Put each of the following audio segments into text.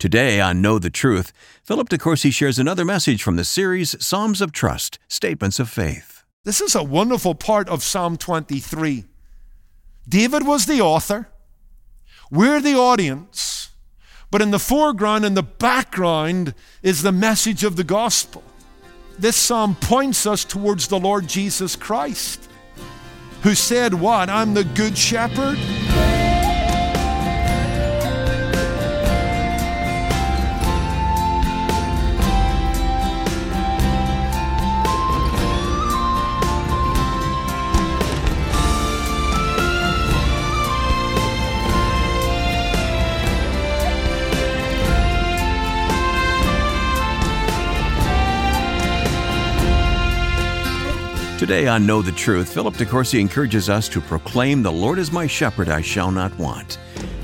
Today on Know the Truth, Philip De Courcy shares another message from the series Psalms of Trust, Statements of Faith. This is a wonderful part of Psalm 23. David was the author. We're the audience. But in the foreground and the background is the message of the gospel. This psalm points us towards the Lord Jesus Christ, who said, What? I'm the good shepherd. Today on Know the Truth, Philip De Courcy encourages us to proclaim, The Lord is my shepherd, I shall not want.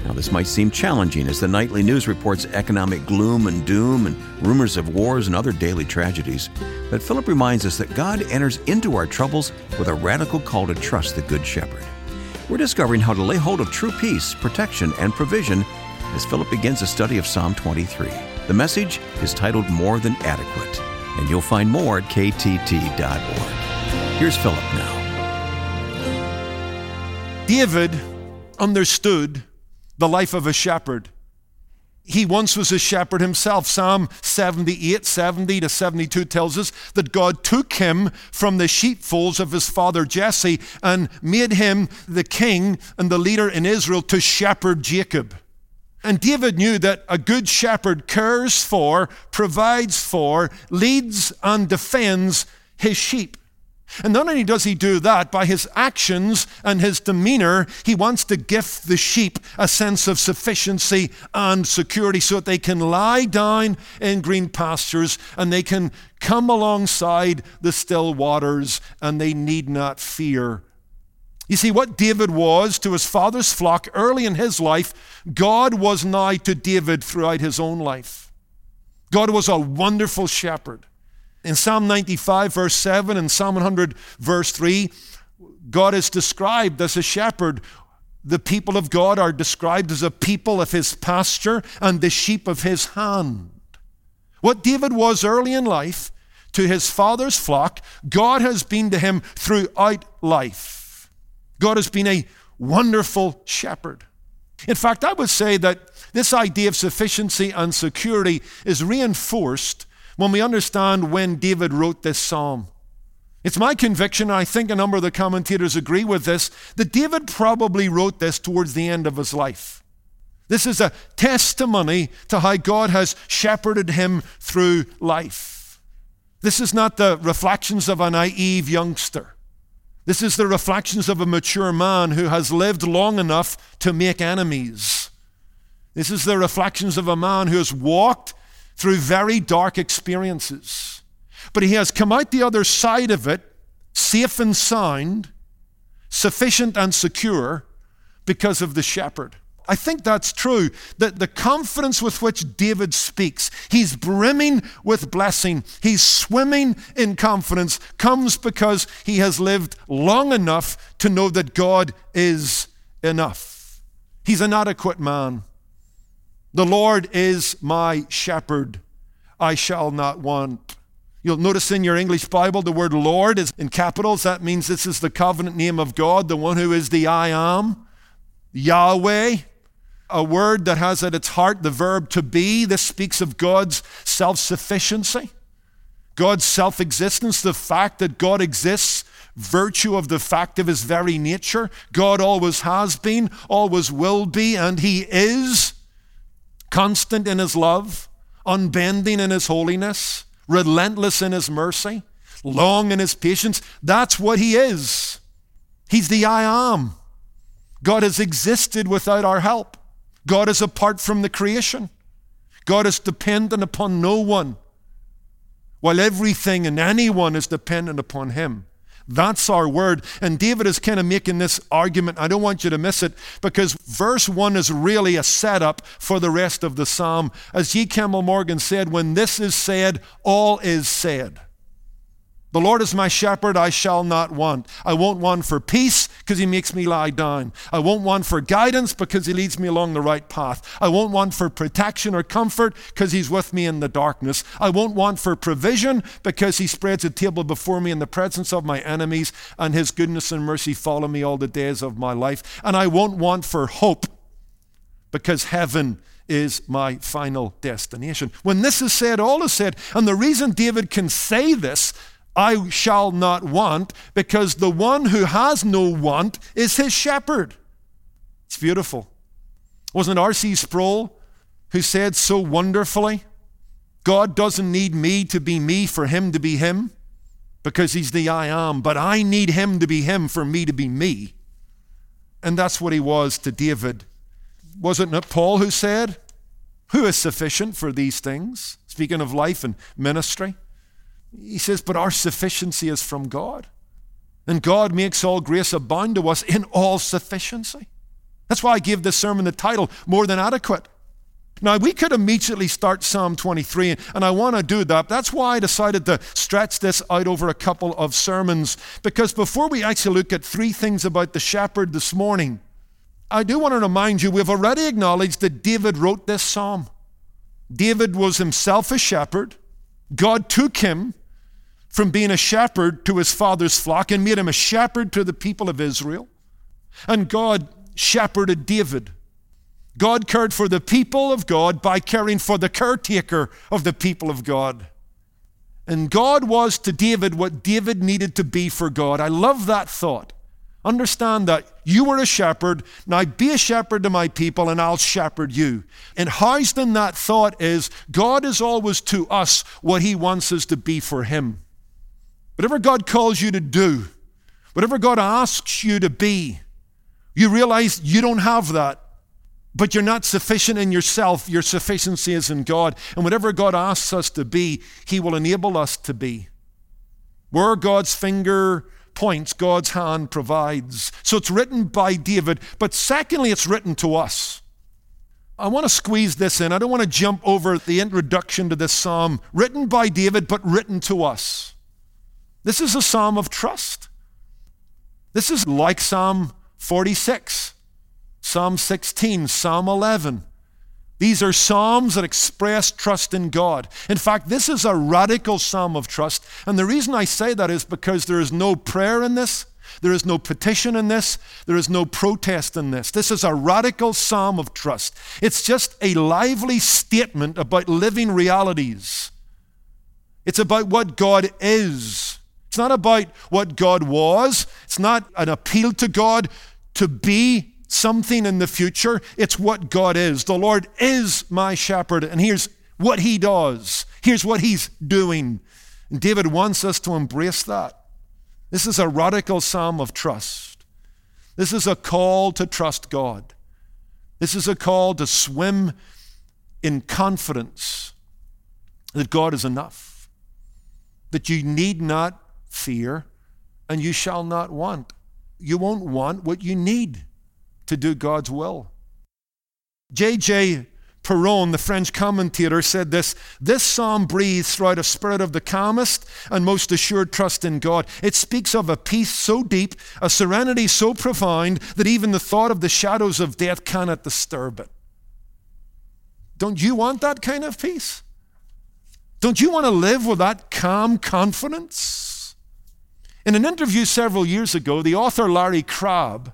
Now, this might seem challenging as the nightly news reports economic gloom and doom and rumors of wars and other daily tragedies. But Philip reminds us that God enters into our troubles with a radical call to trust the Good Shepherd. We're discovering how to lay hold of true peace, protection, and provision as Philip begins a study of Psalm 23. The message is titled More Than Adequate, and you'll find more at ktt.org. Here's Philip now. David understood the life of a shepherd. He once was a shepherd himself. Psalm 78, 70 to 72 tells us that God took him from the sheepfolds of his father Jesse and made him the king and the leader in Israel to shepherd Jacob. And David knew that a good shepherd cares for, provides for, leads, and defends his sheep. And not only does he do that, by his actions and his demeanor, he wants to give the sheep a sense of sufficiency and security so that they can lie down in green pastures and they can come alongside the still waters and they need not fear. You see, what David was to his father's flock early in his life, God was nigh to David throughout his own life. God was a wonderful shepherd. In Psalm 95, verse 7, and Psalm 100, verse 3, God is described as a shepherd. The people of God are described as a people of his pasture and the sheep of his hand. What David was early in life to his father's flock, God has been to him throughout life. God has been a wonderful shepherd. In fact, I would say that this idea of sufficiency and security is reinforced when we understand when David wrote this psalm. It's my conviction, and I think a number of the commentators agree with this, that David probably wrote this towards the end of his life. This is a testimony to how God has shepherded him through life. This is not the reflections of a naive youngster. This is the reflections of a mature man who has lived long enough to make enemies. This is the reflections of a man who has walked through very dark experiences. But he has come out the other side of it safe and sound, sufficient and secure because of the shepherd. I think that's true. That the confidence with which David speaks, he's brimming with blessing, he's swimming in confidence, comes because he has lived long enough to know that God is enough. He's an adequate man. The Lord is my shepherd, I shall not want. You'll notice in your English Bible the word Lord is in capitals. That means this is the covenant name of God, the one who is the I am, Yahweh. A word that has at its heart the verb to be. This speaks of God's self sufficiency, God's self existence, the fact that God exists virtue of the fact of his very nature. God always has been, always will be, and he is constant in his love, unbending in his holiness, relentless in his mercy, long in his patience. That's what he is. He's the I am. God has existed without our help. God is apart from the creation. God is dependent upon no one, while everything and anyone is dependent upon him. That's our word. And David is kind of making this argument. I don't want you to miss it because verse 1 is really a setup for the rest of the psalm. As G. Campbell Morgan said, when this is said, all is said. The Lord is my shepherd, I shall not want. I won't want for peace because he makes me lie down. I won't want for guidance because he leads me along the right path. I won't want for protection or comfort because he's with me in the darkness. I won't want for provision because he spreads a table before me in the presence of my enemies and his goodness and mercy follow me all the days of my life. And I won't want for hope because heaven is my final destination. When this is said, all is said. And the reason David can say this I shall not want, because the one who has no want is his shepherd. It's beautiful. Wasn't R.C. Sproul who said so wonderfully, God doesn't need me to be me for him to be him, because he's the I am, but I need him to be him for me to be me. And that's what he was to David. Wasn't it Paul who said, Who is sufficient for these things? Speaking of life and ministry. He says, But our sufficiency is from God. And God makes all grace abound to us in all sufficiency. That's why I give this sermon the title, More Than Adequate. Now, we could immediately start Psalm 23, and I want to do that. That's why I decided to stretch this out over a couple of sermons, because before we actually look at three things about the shepherd this morning, I do want to remind you we've already acknowledged that David wrote this psalm. David was himself a shepherd. God took him from being a shepherd to his father's flock and made him a shepherd to the people of Israel. And God shepherded David. God cared for the people of God by caring for the caretaker of the people of God. And God was to David what David needed to be for God. I love that thought. Understand that you were a shepherd, now be a shepherd to my people, and I'll shepherd you. And housed in that thought is God is always to us what he wants us to be for him. Whatever God calls you to do, whatever God asks you to be, you realize you don't have that. But you're not sufficient in yourself. Your sufficiency is in God. And whatever God asks us to be, He will enable us to be. Where God's finger points, God's hand provides. So it's written by David. But secondly, it's written to us. I want to squeeze this in. I don't want to jump over the introduction to this psalm, written by David, but written to us. This is a psalm of trust. This is like Psalm 46, Psalm 16, Psalm 11. These are psalms that express trust in God. In fact, this is a radical psalm of trust. And the reason I say that is because there is no prayer in this, there is no petition in this, there is no protest in this. This is a radical psalm of trust. It's just a lively statement about living realities. It's about what God is. It's not about what God was. It's not an appeal to God to be something in the future. It's what God is. The Lord is my shepherd, and here's what he does. Here's what he's doing. And David wants us to embrace that. This is a radical psalm of trust. This is a call to trust God. This is a call to swim in confidence that God is enough, that you need not fear, and you shall not want. You won't want what you need to do God's will. J.J. Perowne, the French commentator, said this This psalm breathes throughout a spirit of the calmest and most assured trust in God. It speaks of a peace so deep, a serenity so profound, that even the thought of the shadows of death cannot disturb it. Don't you want that kind of peace? Don't you want to live with that calm confidence? In an interview several years ago, the author Larry Crabb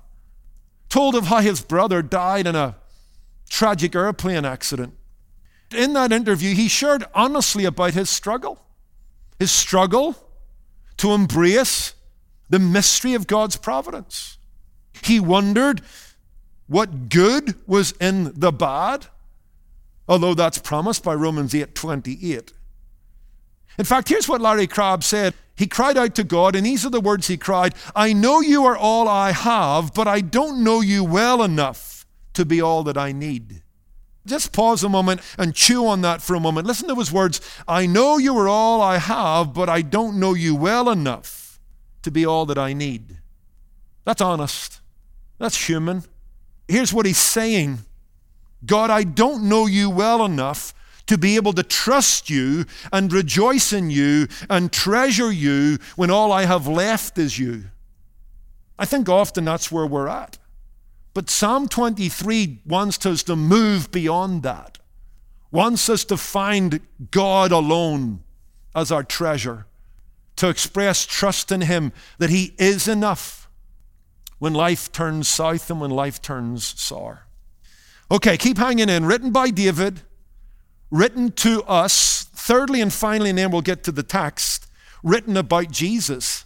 told of how his brother died in a tragic airplane accident. In that interview, he shared honestly about his struggle, his struggle to embrace the mystery of God's providence. He wondered what good was in the bad, although that's promised by Romans 8:28. In fact, here's what Larry Crabb said he cried out to God, and these are the words he cried I know you are all I have, but I don't know you well enough to be all that I need. Just pause a moment and chew on that for a moment. Listen to his words I know you are all I have, but I don't know you well enough to be all that I need. That's honest. That's human. Here's what he's saying God, I don't know you well enough to be able to trust you and rejoice in you and treasure you when all I have left is you. I think often that's where we're at. But Psalm 23 wants us to move beyond that, wants us to find God alone as our treasure, to express trust in Him that He is enough when life turns south and when life turns sour. Okay, keep hanging in. Written by David, written to us. Thirdly and finally, and then we'll get to the text, written about Jesus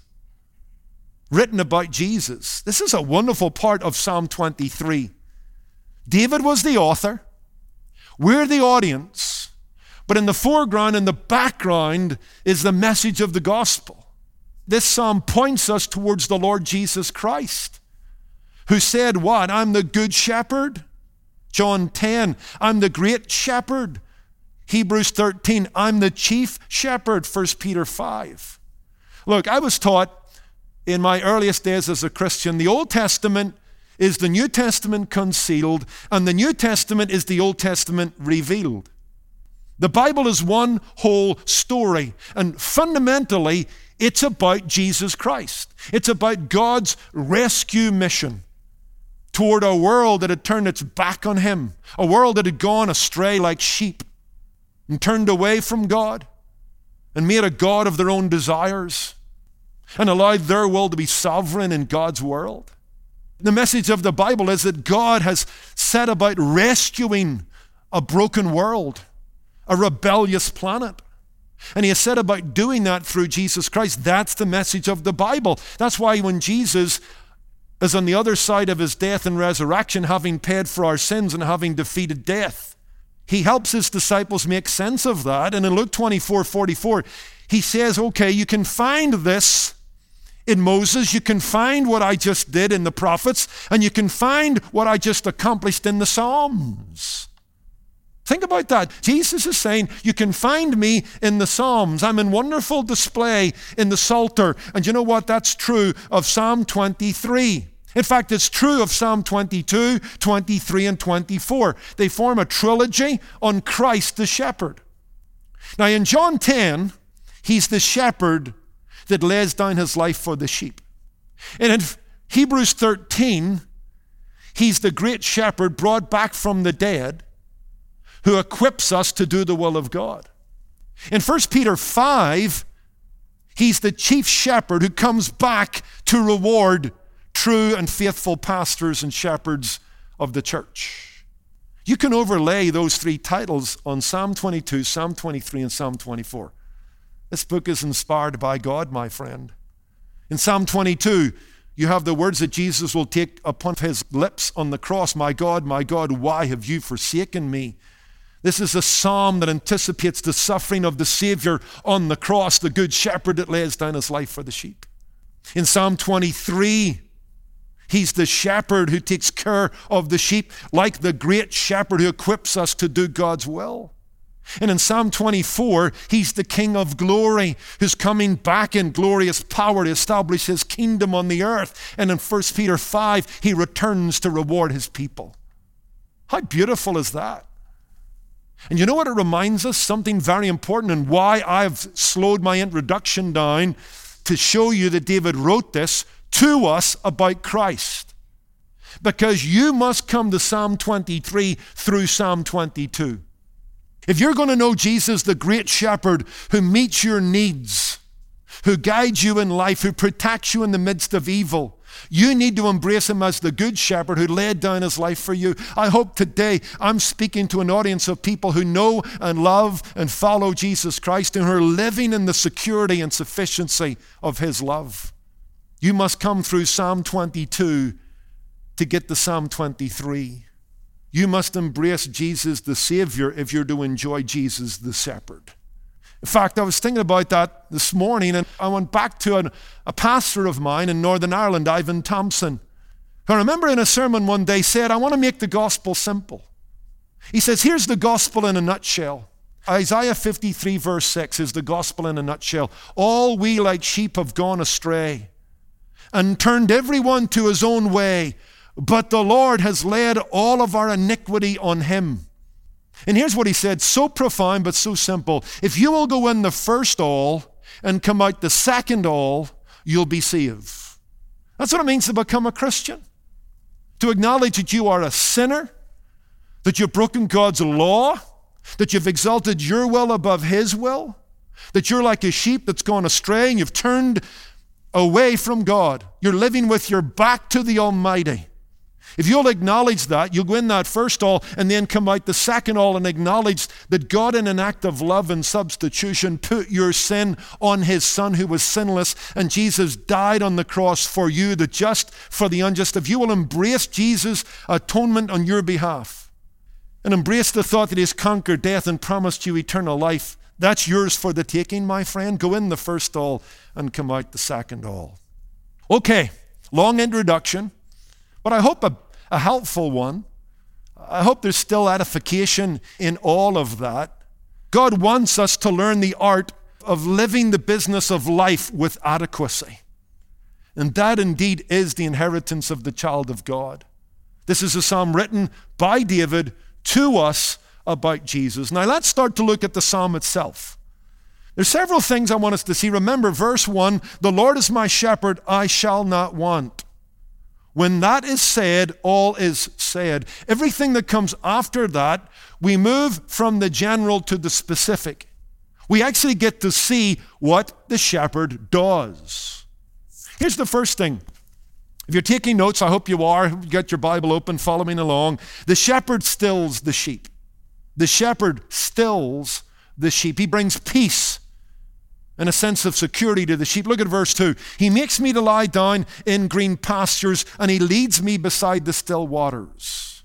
written about Jesus. This is a wonderful part of Psalm 23. David was the author, we're the audience, but in the foreground and the background is the message of the gospel. This psalm points us towards the Lord Jesus Christ, who said, What? I'm the good shepherd. John 10, I'm the great shepherd. Hebrews 13, I'm the chief shepherd. 1 Peter 5. Look, I was taught in my earliest days as a Christian, the Old Testament is the New Testament concealed, and the New Testament is the Old Testament revealed. The Bible is one whole story, and fundamentally, it's about Jesus Christ. It's about God's rescue mission toward a world that had turned its back on Him, a world that had gone astray like sheep and turned away from God and made a God of their own desires and allowed their will to be sovereign in God's world. The message of the Bible is that God has set about rescuing a broken world, a rebellious planet. And he has set about doing that through Jesus Christ. That's the message of the Bible. That's why when Jesus is on the other side of his death and resurrection, having paid for our sins and having defeated death, he helps his disciples make sense of that. And in Luke 24 44, he says, Okay, you can find this in Moses, you can find what I just did in the prophets, and you can find what I just accomplished in the Psalms. Think about that. Jesus is saying, You can find me in the Psalms. I'm in wonderful display in the Psalter. And you know what? That's true of Psalm 23. In fact, it's true of Psalm 22, 23, and 24. They form a trilogy on Christ the shepherd. Now, in John 10, he's the shepherd that lays down his life for the sheep. And in Hebrews 13, he's the great shepherd brought back from the dead who equips us to do the will of God. In 1 Peter 5, he's the chief shepherd who comes back to reward true and faithful pastors and shepherds of the church. You can overlay those three titles on Psalm 22, Psalm 23, and Psalm 24. This book is inspired by God, my friend. In Psalm 22, you have the words that Jesus will take upon his lips on the cross My God, my God, why have you forsaken me? This is a psalm that anticipates the suffering of the Savior on the cross, the good shepherd that lays down his life for the sheep. In Psalm 23, he's the shepherd who takes care of the sheep, like the great shepherd who equips us to do God's will. And in Psalm 24, he's the King of glory who's coming back in glorious power to establish his kingdom on the earth. And in 1 Peter 5, he returns to reward his people. How beautiful is that? And you know what it reminds us? Something very important, and why I've slowed my introduction down to show you that David wrote this to us about Christ. Because you must come to Psalm 23 through Psalm 22. If you're going to know Jesus, the great shepherd who meets your needs, who guides you in life, who protects you in the midst of evil, you need to embrace him as the good shepherd who laid down his life for you. I hope today I'm speaking to an audience of people who know and love and follow Jesus Christ and who are living in the security and sufficiency of his love. You must come through Psalm 22 to get to Psalm 23. You must embrace Jesus the Savior if you're to enjoy Jesus the Shepherd. In fact, I was thinking about that this morning, and I went back to an, a pastor of mine in Northern Ireland, Ivan Thompson. who I remember in a sermon one day said, I want to make the gospel simple. He says, Here's the gospel in a nutshell. Isaiah 53, verse 6 is the gospel in a nutshell. All we like sheep have gone astray and turned everyone to his own way, but the Lord has laid all of our iniquity on him. And here's what he said so profound but so simple. If you will go in the first all and come out the second all, you'll be saved. That's what it means to become a Christian. To acknowledge that you are a sinner, that you've broken God's law, that you've exalted your will above His will, that you're like a sheep that's gone astray and you've turned away from God. You're living with your back to the Almighty. If you'll acknowledge that, you'll win that first all and then come out the second all and acknowledge that God, in an act of love and substitution, put your sin on His Son who was sinless, and Jesus died on the cross for you, the just for the unjust. If you will embrace Jesus' atonement on your behalf and embrace the thought that He has conquered death and promised you eternal life, that's yours for the taking, my friend. Go in the first all and come out the second all. Okay, long introduction, but I hope a a helpful one. I hope there's still edification in all of that. God wants us to learn the art of living the business of life with adequacy. And that indeed is the inheritance of the child of God. This is a psalm written by David to us about Jesus. Now let's start to look at the psalm itself. There's several things I want us to see. Remember, verse 1 The Lord is my shepherd, I shall not want. When that is said, all is said. Everything that comes after that, we move from the general to the specific. We actually get to see what the shepherd does. Here's the first thing. If you're taking notes, I hope you are. Get your Bible open, following along. The shepherd stills the sheep. The shepherd stills the sheep. He brings peace and a sense of security to the sheep. Look at verse 2. He makes me to lie down in green pastures, and he leads me beside the still waters.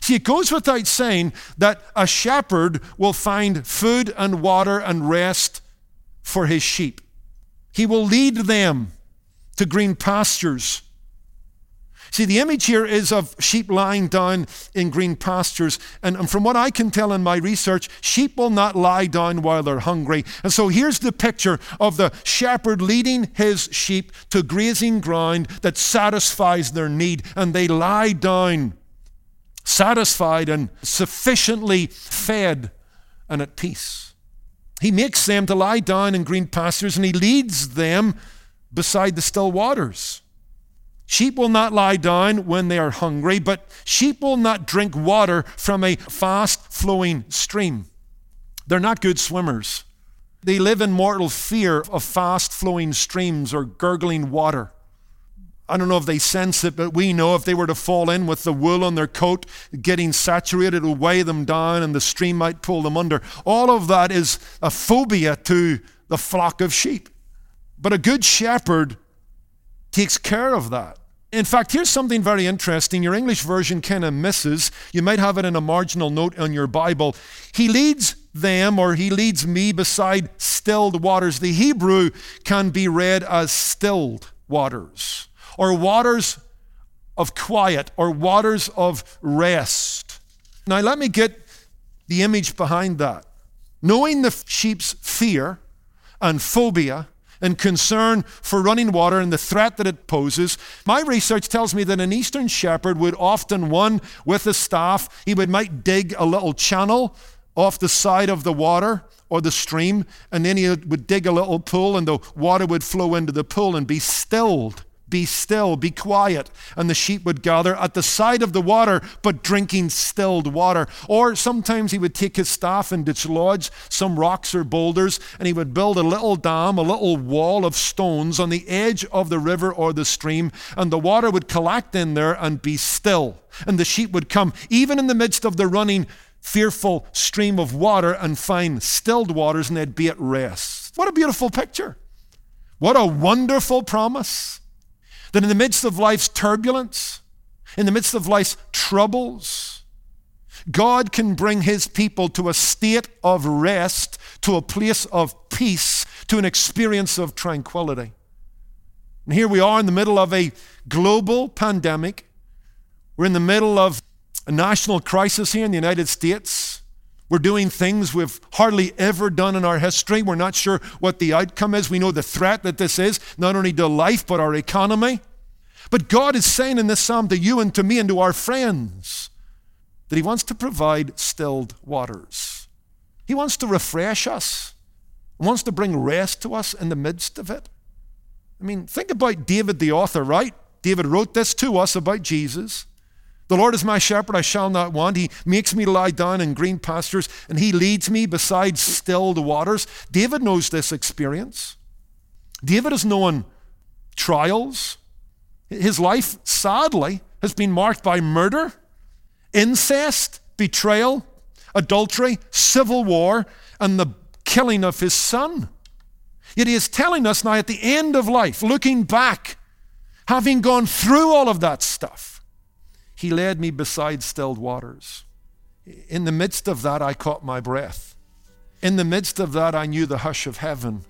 See, it goes without saying that a shepherd will find food and water and rest for his sheep. He will lead them to green pastures See, the image here is of sheep lying down in green pastures. And, and, from what I can tell in my research, sheep will not lie down while they're hungry. And so here's the picture of the shepherd leading his sheep to grazing ground that satisfies their need. And they lie down satisfied and sufficiently fed and at peace. He makes them to lie down in green pastures and he leads them beside the still waters. Sheep will not lie down when they are hungry, but sheep will not drink water from a fast flowing stream. They're not good swimmers. They live in mortal fear of fast flowing streams or gurgling water. I don't know if they sense it, but we know if they were to fall in with the wool on their coat getting saturated, it will weigh them down and the stream might pull them under. All of that is a phobia to the flock of sheep. But a good shepherd takes care of that. In fact, here's something very interesting. Your English version kind of misses. You might have it in a marginal note on your Bible. He leads them, or he leads me beside stilled waters. The Hebrew can be read as stilled waters, or waters of quiet, or waters of rest. Now, let me get the image behind that. Knowing the sheep's fear and phobia, and concern for running water and the threat that it poses. My research tells me that an eastern shepherd would often, one with a staff, he would might dig a little channel off the side of the water or the stream, and then he would dig a little pool, and the water would flow into the pool and be stilled be still, be quiet. And the sheep would gather at the side of the water, but drinking stilled water. Or sometimes he would take his staff and dislodge some rocks or boulders, and he would build a little dam, a little wall of stones on the edge of the river or the stream, and the water would collect in there and be still. And the sheep would come, even in the midst of the running, fearful stream of water, and find stilled waters, and they'd be at rest. What a beautiful picture! What a wonderful promise. That in the midst of life's turbulence, in the midst of life's troubles, God can bring his people to a state of rest, to a place of peace, to an experience of tranquility. And here we are in the middle of a global pandemic. We're in the middle of a national crisis here in the United States. We're doing things we've hardly ever done in our history. We're not sure what the outcome is. We know the threat that this is, not only to life, but our economy. But God is saying in this psalm to you and to me and to our friends that He wants to provide stilled waters. He wants to refresh us, he wants to bring rest to us in the midst of it. I mean, think about David, the author, right? David wrote this to us about Jesus. The Lord is my shepherd, I shall not want. He makes me lie down in green pastures, and He leads me beside stilled waters. David knows this experience. David has known trials. His life, sadly, has been marked by murder, incest, betrayal, adultery, civil war, and the killing of his son. Yet he is telling us now at the end of life, looking back, having gone through all of that stuff, he led me beside stilled waters. In the midst of that, I caught my breath. In the midst of that, I knew the hush of heaven.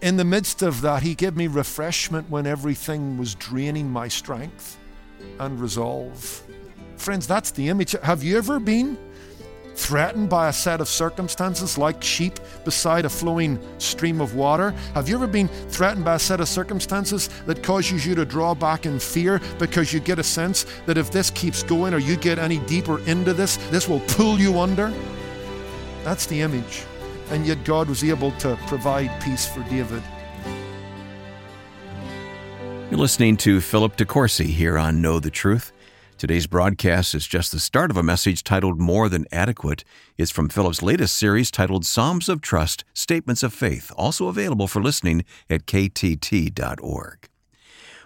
In the midst of that, He gave me refreshment when everything was draining my strength and resolve. Friends, that's the image. Have you ever been threatened by a set of circumstances like sheep beside a flowing stream of water? Have you ever been threatened by a set of circumstances that causes you to draw back in fear because you get a sense that if this keeps going or you get any deeper into this, this will pull you under? That's the image. And yet God was able to provide peace for David. You're listening to Philip De Courcy here on Know the Truth. Today's broadcast is just the start of a message titled More Than Adequate. It's from Philip's latest series titled Psalms of Trust Statements of Faith, also available for listening at ktt.org.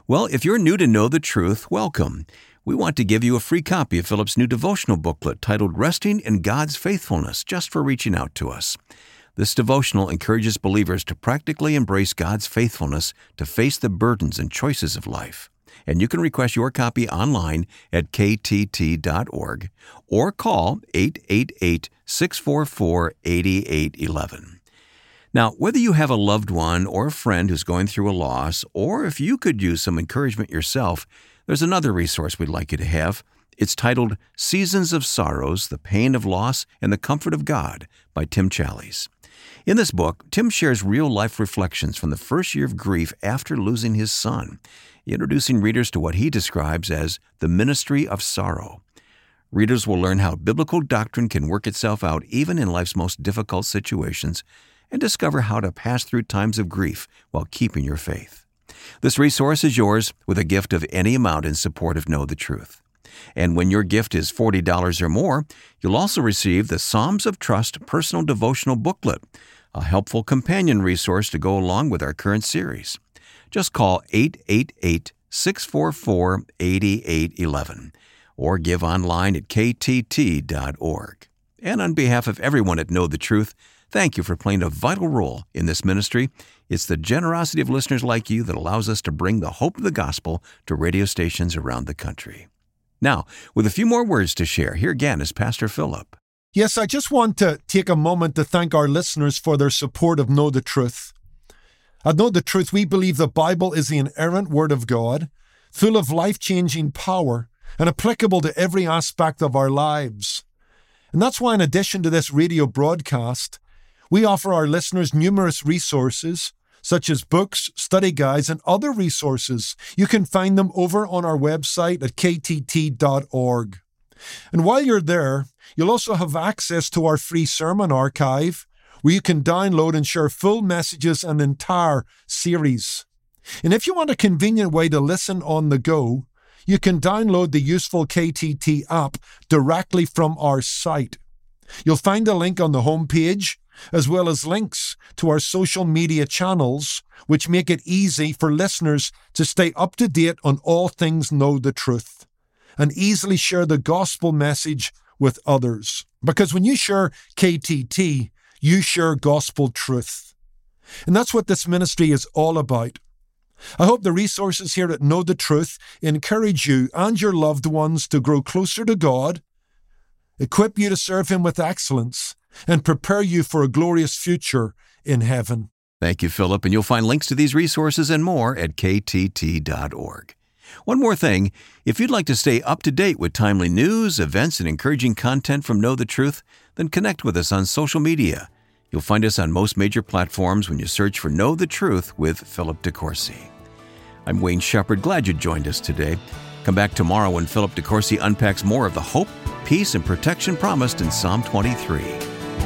Well, if you're new to Know the Truth, welcome. We want to give you a free copy of Philip's new devotional booklet titled Resting in God's Faithfulness, just for reaching out to us. This devotional encourages believers to practically embrace God's faithfulness to face the burdens and choices of life. And you can request your copy online at ktt.org or call 888 644 8811. Now, whether you have a loved one or a friend who's going through a loss, or if you could use some encouragement yourself, there's another resource we'd like you to have. It's titled Seasons of Sorrows The Pain of Loss and the Comfort of God by Tim Challies. In this book, Tim shares real life reflections from the first year of grief after losing his son, introducing readers to what he describes as the ministry of sorrow. Readers will learn how biblical doctrine can work itself out even in life's most difficult situations and discover how to pass through times of grief while keeping your faith. This resource is yours with a gift of any amount in support of Know the Truth. And when your gift is $40 or more, you'll also receive the Psalms of Trust personal devotional booklet a helpful companion resource to go along with our current series. Just call 888 644 8811 or give online at ktt.org. And on behalf of everyone at Know the Truth, thank you for playing a vital role in this ministry. It's the generosity of listeners like you that allows us to bring the hope of the gospel to radio stations around the country. Now, with a few more words to share, here again is Pastor Philip. Yes, I just want to take a moment to thank our listeners for their support of Know the Truth. At Know the Truth, we believe the Bible is the inerrant Word of God, full of life changing power and applicable to every aspect of our lives. And that's why, in addition to this radio broadcast, we offer our listeners numerous resources, such as books, study guides, and other resources. You can find them over on our website at ktt.org. And while you're there, you'll also have access to our free sermon archive, where you can download and share full messages and entire series. And if you want a convenient way to listen on the go, you can download the useful KTT app directly from our site. You'll find a link on the homepage, as well as links to our social media channels, which make it easy for listeners to stay up to date on all things Know the Truth and easily share the gospel message with others. Because when you share KTT, you share gospel truth. And that's what this ministry is all about. I hope the resources here at Know the Truth encourage you and your loved ones to grow closer to God, equip you to serve Him with excellence, and prepare you for a glorious future in heaven. Thank you, Philip, and you'll find links to these resources and more at ktt.org. One more thing if you'd like to stay up to date with timely news, events, and encouraging content from Know the Truth, then connect with us on social media. You'll find us on most major platforms when you search for Know the Truth with Philip De Courcy. I'm Wayne Shepherd. Glad you joined us today. Come back tomorrow when Philip De Courcy unpacks more of the hope peace and protection promised in Psalm 23.